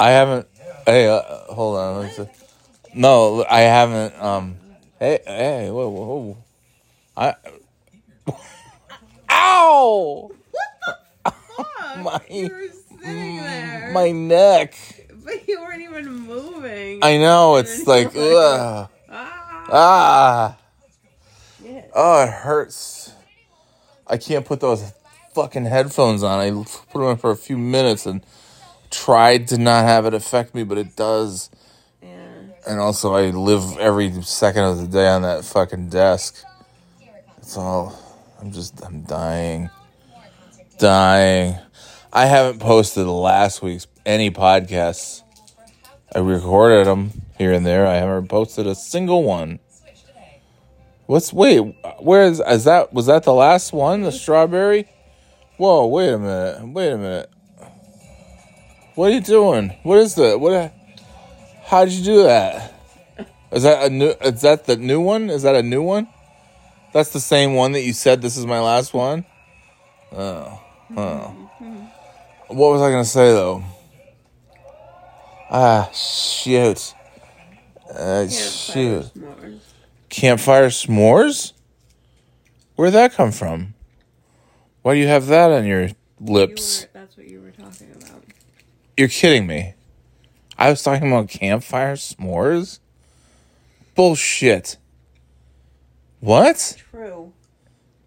I haven't. Hey, uh, hold on. No, I haven't. Um. Hey, hey, whoa, whoa. I. Ow! My- you were sitting there, My neck. but you weren't even moving. I know. It's like, ugh. ah, Ah. Oh, it hurts. I can't put those fucking headphones on. I put them on for a few minutes and tried to not have it affect me, but it does. yeah. And also, I live every second of the day on that fucking desk. It's all. I'm just. I'm dying. Dying. I haven't posted last week's any podcasts. I recorded them here and there. I haven't posted a single one. What's wait? Where is is that? Was that the last one? The strawberry? Whoa! Wait a minute! Wait a minute! What are you doing? What is that? What? How'd you do that? Is that a new? Is that the new one? Is that a new one? That's the same one that you said. This is my last one. Oh, oh. What was I gonna say though? Ah, shit. Uh, shoot. S'mores. Campfire s'mores? Where'd that come from? Why do you have that on your You lips? were, that's what you were talking about. You're kidding me. I was talking about campfire s'mores? Bullshit. What? True.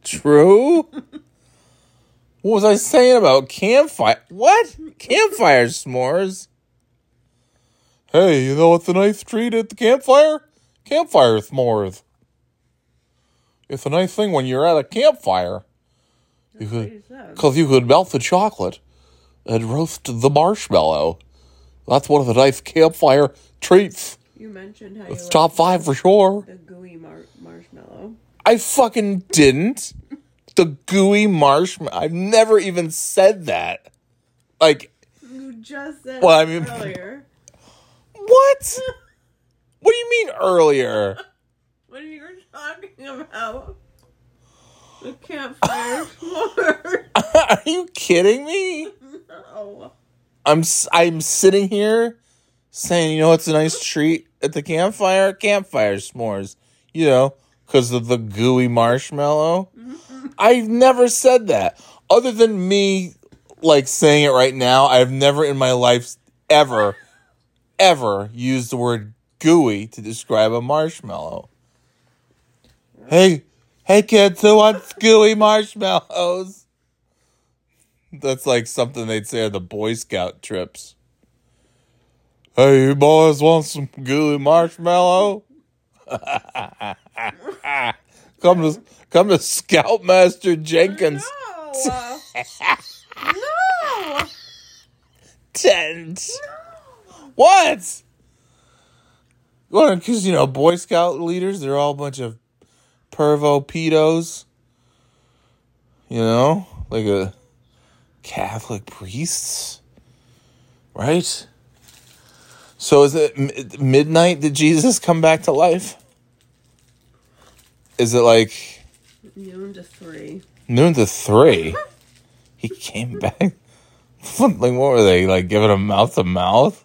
True? what was I saying about campfire? What? Campfire s'mores? Hey, you know what's a nice treat at the campfire? Campfire s'mores. It's a nice thing when you're at a campfire. Because you could melt the chocolate and roast the marshmallow. That's one of the nice campfire treats. You mentioned how It's you top five for sure. the gooey mar- marshmallow. I fucking didn't. The gooey marshmallow. I've never even said that. Like, You just said Well, I mean- earlier what? what do you mean earlier? What are you talking about the campfire s'mores. Are you kidding me? no. I'm I'm sitting here saying, you know, it's a nice treat at the campfire. Campfire s'mores, you know, because of the gooey marshmallow. Mm-hmm. I've never said that. Other than me, like saying it right now, I've never in my life ever, ever used the word gooey to describe a marshmallow. Hey, hey kids, who wants gooey marshmallows? That's like something they'd say on the Boy Scout trips. Hey, you boys want some gooey marshmallow? come to come to Scoutmaster Jenkins No. no. tent. What? Well, because you know, Boy Scout leaders, they're all a bunch of pervo pedos. You know, like a Catholic priests, right? So is it midnight? Did Jesus come back to life? Is it like Noon to three. noon to three? He came back. like what were they like giving him mouth to mouth?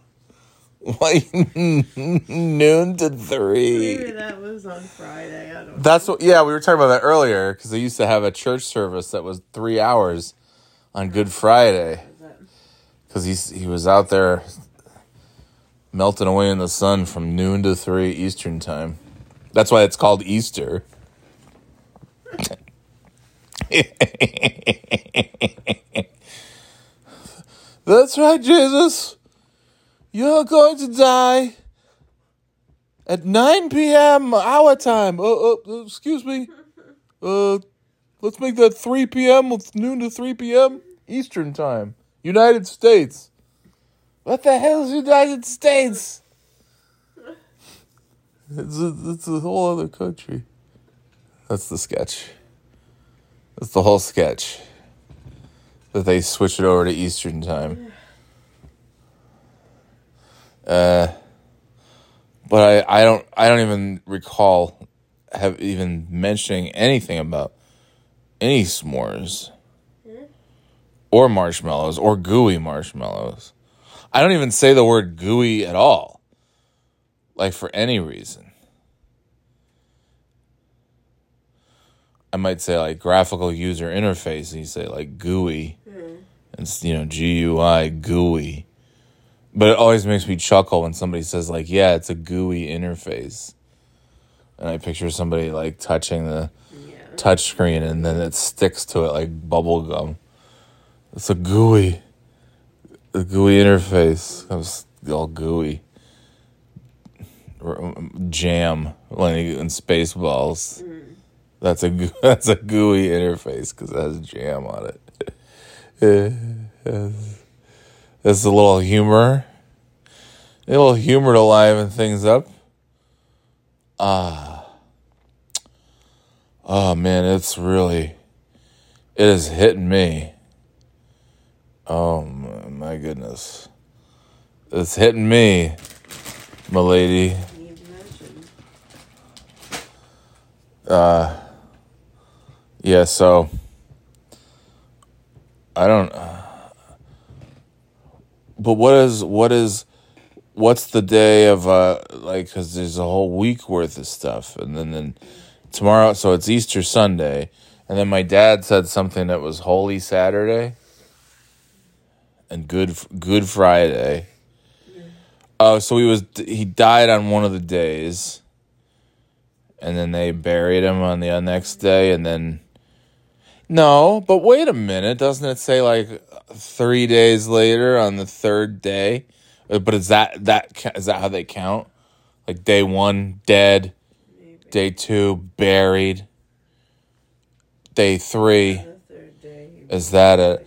Like noon to Maybe three. that was on Friday. I don't know. That's what. Yeah, we were talking about that earlier because they used to have a church service that was three hours on Good Friday because he's he was out there melting away in the sun from noon to three Eastern time. That's why it's called Easter. That's right, Jesus. You're going to die at 9 p.m. our time. Uh, uh, excuse me. Uh, let's make that 3 p.m. with noon to 3 p.m. Eastern time. United States. What the hell is United States? It's a, it's a whole other country. That's the sketch. That's the whole sketch. That they switch it over to Eastern time. Uh, but I, I don't I don't even recall have even mentioning anything about any s'mores or marshmallows or gooey marshmallows. I don't even say the word gooey at all, like for any reason. I might say like graphical user interface, and you say like GUI, and it's, you know G U I GUI. But it always makes me chuckle when somebody says like, "Yeah, it's a GUI interface," and I picture somebody like touching the Yeah. touch screen and then it sticks to it like bubble gum. It's a GUI, a GUI interface. It was all gooey. R- um, Jam when you in Spaceballs. Mm. That's a that's a GUI interface because it has jam on it. It's a little humor, a little humor to liven things up. Ah. Oh man, it's really it is hitting me. Oh my, goodness. It's hitting me, my lady. Uh yeah, so I don't But what is what is what's the day of uh like cuz there's a whole week worth of stuff and then then tomorrow so it's Easter Sunday and then my dad said something that was Holy Saturday and Good Good Friday. Oh, so he was he died on one of the days. And then they buried him on the next day and then No, but wait a minute, doesn't it say like 3 days later on the third day? Uh, But is that that is that how they count? Like day 1 dead, Maybe. day 2 buried, day 3 day. is that a again.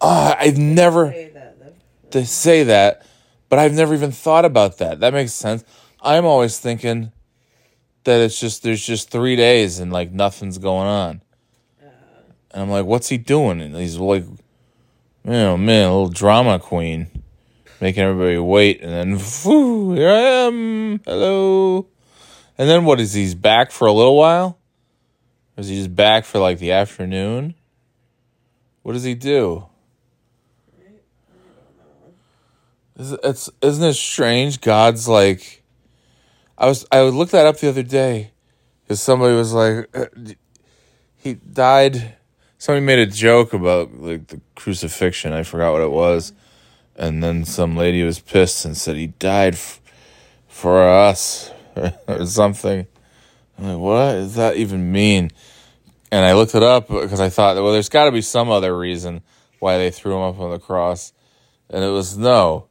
Oh, I've never Say that. The, they say that, but I've never even thought about that. That makes sense. I'm always thinking that it's just there's just three days and like nothing's going on, and I'm like, what's he doing? And he's like, oh man, a little drama queen, making everybody wait, and then here I am, hello, and then what is he's back for a little while? Or is he just back for like the afternoon? What does he do? Is- It's isn't it strange? God's like, I was I looked that up the other day, because somebody was like, uh, he died. Somebody made a joke about like the crucifixion. I forgot what it was, and then some lady was pissed and said he died f- for us or something. I'm like, what does that even mean? And I looked it up because I thought, well, there's got to be some other reason why they threw him up on the cross, and it was no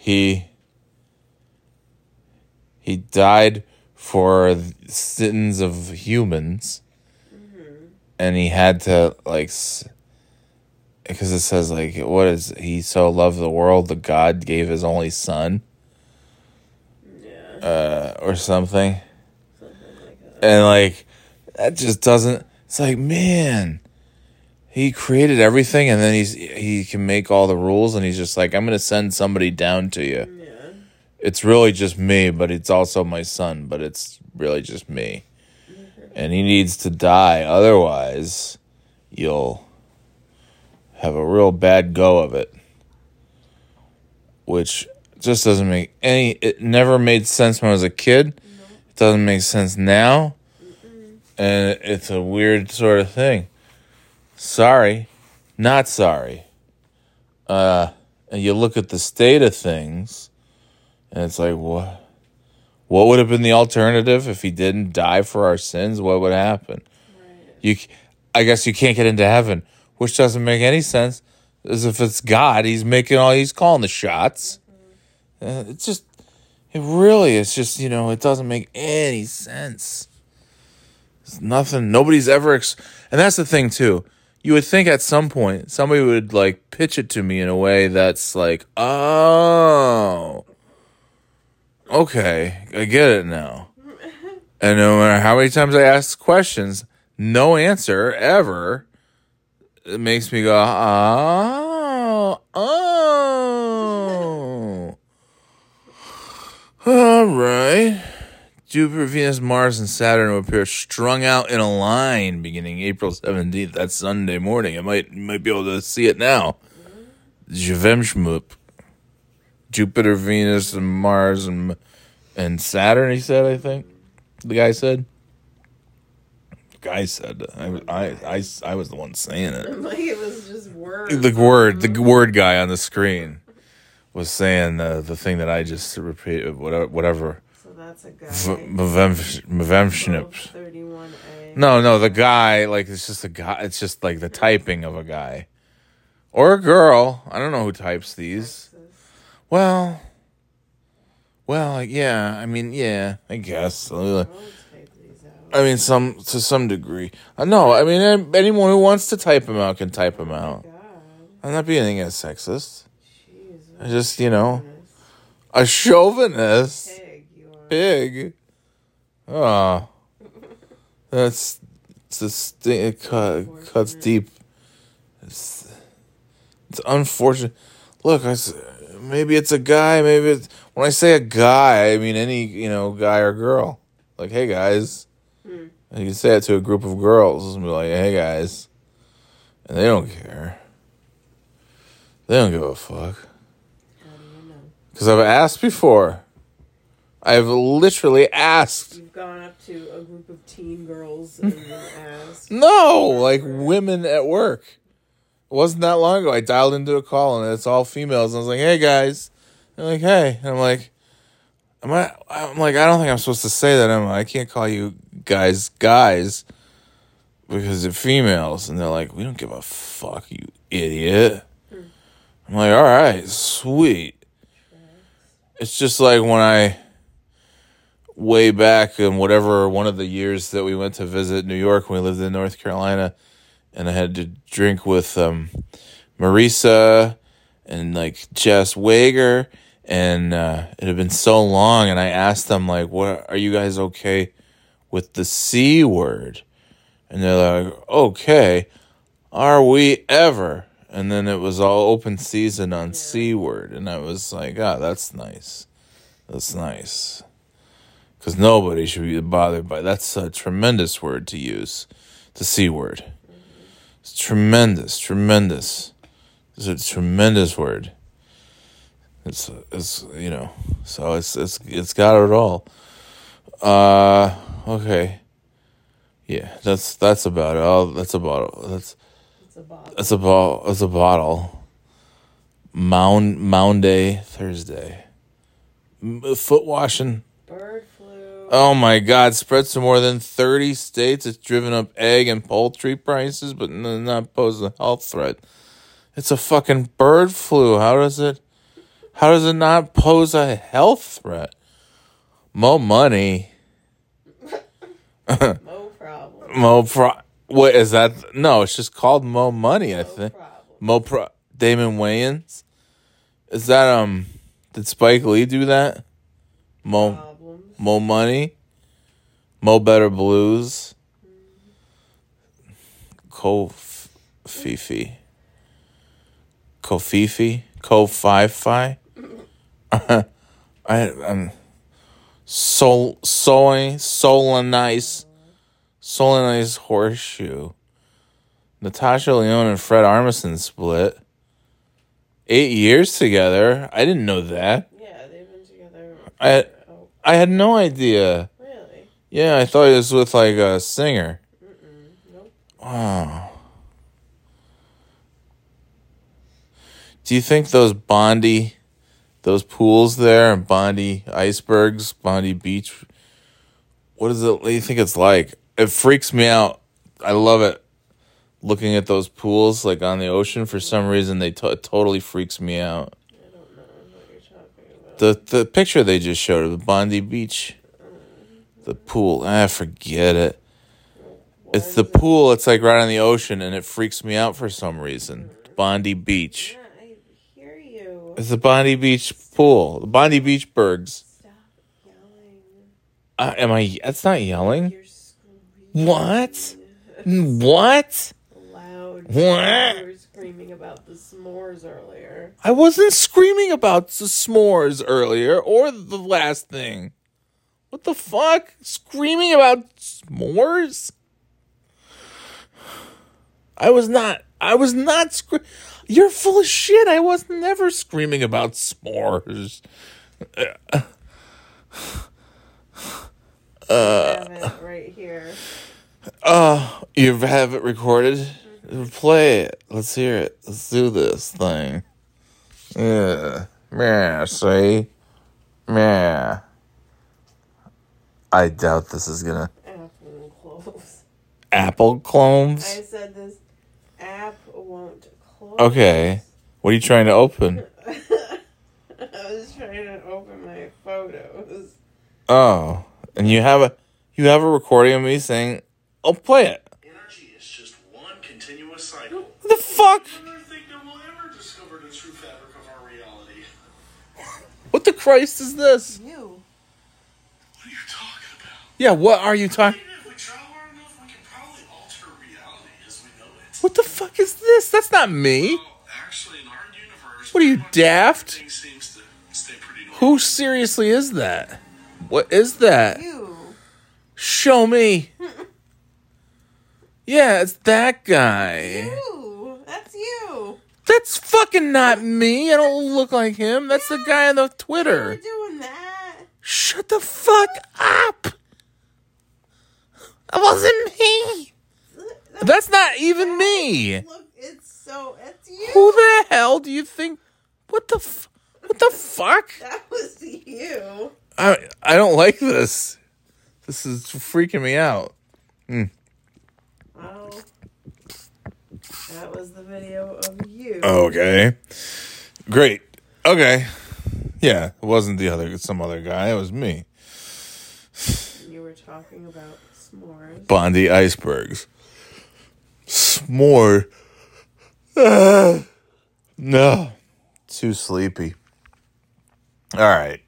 he he died for sins of humans and he had to like because it says like what is he so loved the world that god gave his only son yeah. uh, or something Something like and like that just doesn't it's like man he created everything and then he's he can make all the rules and he's just like i'm gonna send somebody down to you Yeah. it's really just me, but it's also my son, but it's really just me. And he needs to die, otherwise, you'll have a real bad go of it. Which just doesn't make any, it never made sense when I was a kid. It doesn't make sense now. And it's a weird sort of thing. Sorry, not sorry. Uh, and you look at the state of things. And it's like, what? What would have been the alternative if he didn't die for our sins? What would happen? Right. You, I guess you can't get into heaven, which doesn't make any sense. As if it's God, he's making all, he's calling the shots. Uh, it's just, it really, it's just, you know, it doesn't make any sense. It's nothing. Nobody's ever, ex- and that's the thing too. You would think at some point somebody would like pitch it to me in a way that's like, oh, okay, I get it now. And no matter how many times I ask questions, no answer ever. It makes me go, oh, oh. All right. Jupiter, Venus, Mars, and Saturn will appear strung out in a line beginning April 17th. That's Sunday morning. I might might be able to see it now. Jevemshmup. Jupiter, Venus, and Mars, and and Saturn. He said, I think. The guy said. The guy said. I, I, I, I was the one saying it. like it was just words. The word, the word guy on the screen was saying uh, the thing that I just repeated. Whatever. whatever. So that's a guy. A. No, no, the guy, like, it's just a guy, it's just like the typing of a guy. Or a girl. I don't know who types these. Well, well, yeah, I mean, yeah, I guess. Uh, I'll type these out. I mean, some, to some degree. Uh, no, I mean, anyone who wants to type them out can type them out. God, I'm not being as sexist. I just, you know, a chauvinist. Pig. Pig. Oh, that's, a it cut, cuts deep. It's, it's unfortunate. Look, I, maybe it's a guy. Maybe it's, when I say a guy, I mean any you know guy or girl. Like, hey guys, Hmm. and you can say it to a group of girls and be like, hey guys, and they don't care. They don't give a fuck. How do you know? Because I've asked before. I've literally asked. You've gone up to a group of teen girls and asked. No, like women at work. It wasn't that long ago. I dialed into a call and it's all females. And I was like, "Hey guys," they're like, "Hey," and I'm like, "Am I?" I'm like, "I don't think I'm supposed to say that. Am I? I can't call you guys guys because they're females." And they're like, "We don't give a fuck, you idiot." Hmm. I'm like, "All right, sweet." It's just like when I way back in whatever one of the years that we went to visit New York when we lived in North Carolina, and I had to drink with um, Marisa and like Jess Wager, and uh, it had been so long, and I asked them like, "What are you guys okay with the c word?" And they're like, "Okay, are we ever?" And then it was all open season on c word, and I was like, "Ah, that's nice, that's nice." because nobody should be bothered by that's a tremendous word to use the c word it's tremendous tremendous. It's a tremendous word. It's it's you know so it's it's it's got it all. Uh okay. Yeah that's that's about it. All that's about that's It's a bottle. that's a bottle that's a bottle. Mound mound day thursday. M- foot washing. Bird flu. Oh my God! Spreads to more than thirty states. It's driven up egg and poultry prices, but not posed a health threat. It's a fucking bird flu. How does it? How does it not pose a health threat? Mo money. No problem. Mo pro. What is that? No, it's just called Mo money. I think problem. Mo pro. Damon Wayans. Is that um? Did Spike Lee do that? Mo. Mo Money, Mo Better Blues, Co Fifi, Co Fifi, Co Fi Fi. I I'm Sol Soy Solonice Solonice Horseshoe. Natasha Lyonne and Fred Armisen split. Eight years together. I didn't know that. Yeah, they've been together. I I had no idea. really? Yeah, I thought it was with like a singer. Mm-mm. Nope. Wow. Do you think those Bondi, those pools there and Bondi icebergs, Bondi Beach, what is it? What do you think it's like? It freaks me out. I love it. Looking at those pools like on the ocean for some reason they it totally freaks me out. I don't know what you're talking about. The the picture they just showed of the Bondi Beach, the pool. Ah, forget it. It's the pool. It's like right on the ocean, and it freaks me out for some reason. Bondi Beach. Yeah, I hear you. It's the Bondi Beach pool. The Bondi Beach Bergs. Stop yelling. Uh, am I? That's not yelling. You're screaming. What? What? What? You were screaming about the s'mores earlier. I wasn't screaming about the s'mores earlier or the last thing. What the fuck? Screaming about s'mores? I was not. I was not. Scre- You're full of shit. I was never screaming about s'mores. I have it right here. Oh, you have it recorded? Mm-hmm. Play it. Let's hear it. Let's do this thing. Yeah. Yeah, see? Yeah. I doubt this is gonna. Apple close. Apple clones? I said this app won't close. Okay. What are you trying to open? I was trying to open my photos. Oh. And you have a you have a recording of me saying, "Oh, play it." Reality. What the Christ is this? You. What are you talking about? Yeah, what are you talking? Even if we try hard enough, we can probably alter reality as we know it. What the fuck is this? That's not me. Well, actually, in our universe, What are you, daft? Seems to stay pretty. Who seriously is that? What is that? You. Show me. Yeah, it's that guy. You. That's you. That's fucking not me. I don't look like him. That's the guy on the Twitter. You were Twitter. doing that. Shut the fuck up. That wasn't me. That's not even me. Look, it's so. It's you. Who the hell do you think? What the f- What the fuck? That was you. I I don't like this. This is freaking me out. Oh. That was the video of you. Okay. Great. Okay. Yeah, it wasn't the other some other guy. It was me. You were talking about s'mores. Bondi icebergs. S'more. Ah. no. Too sleepy. All right.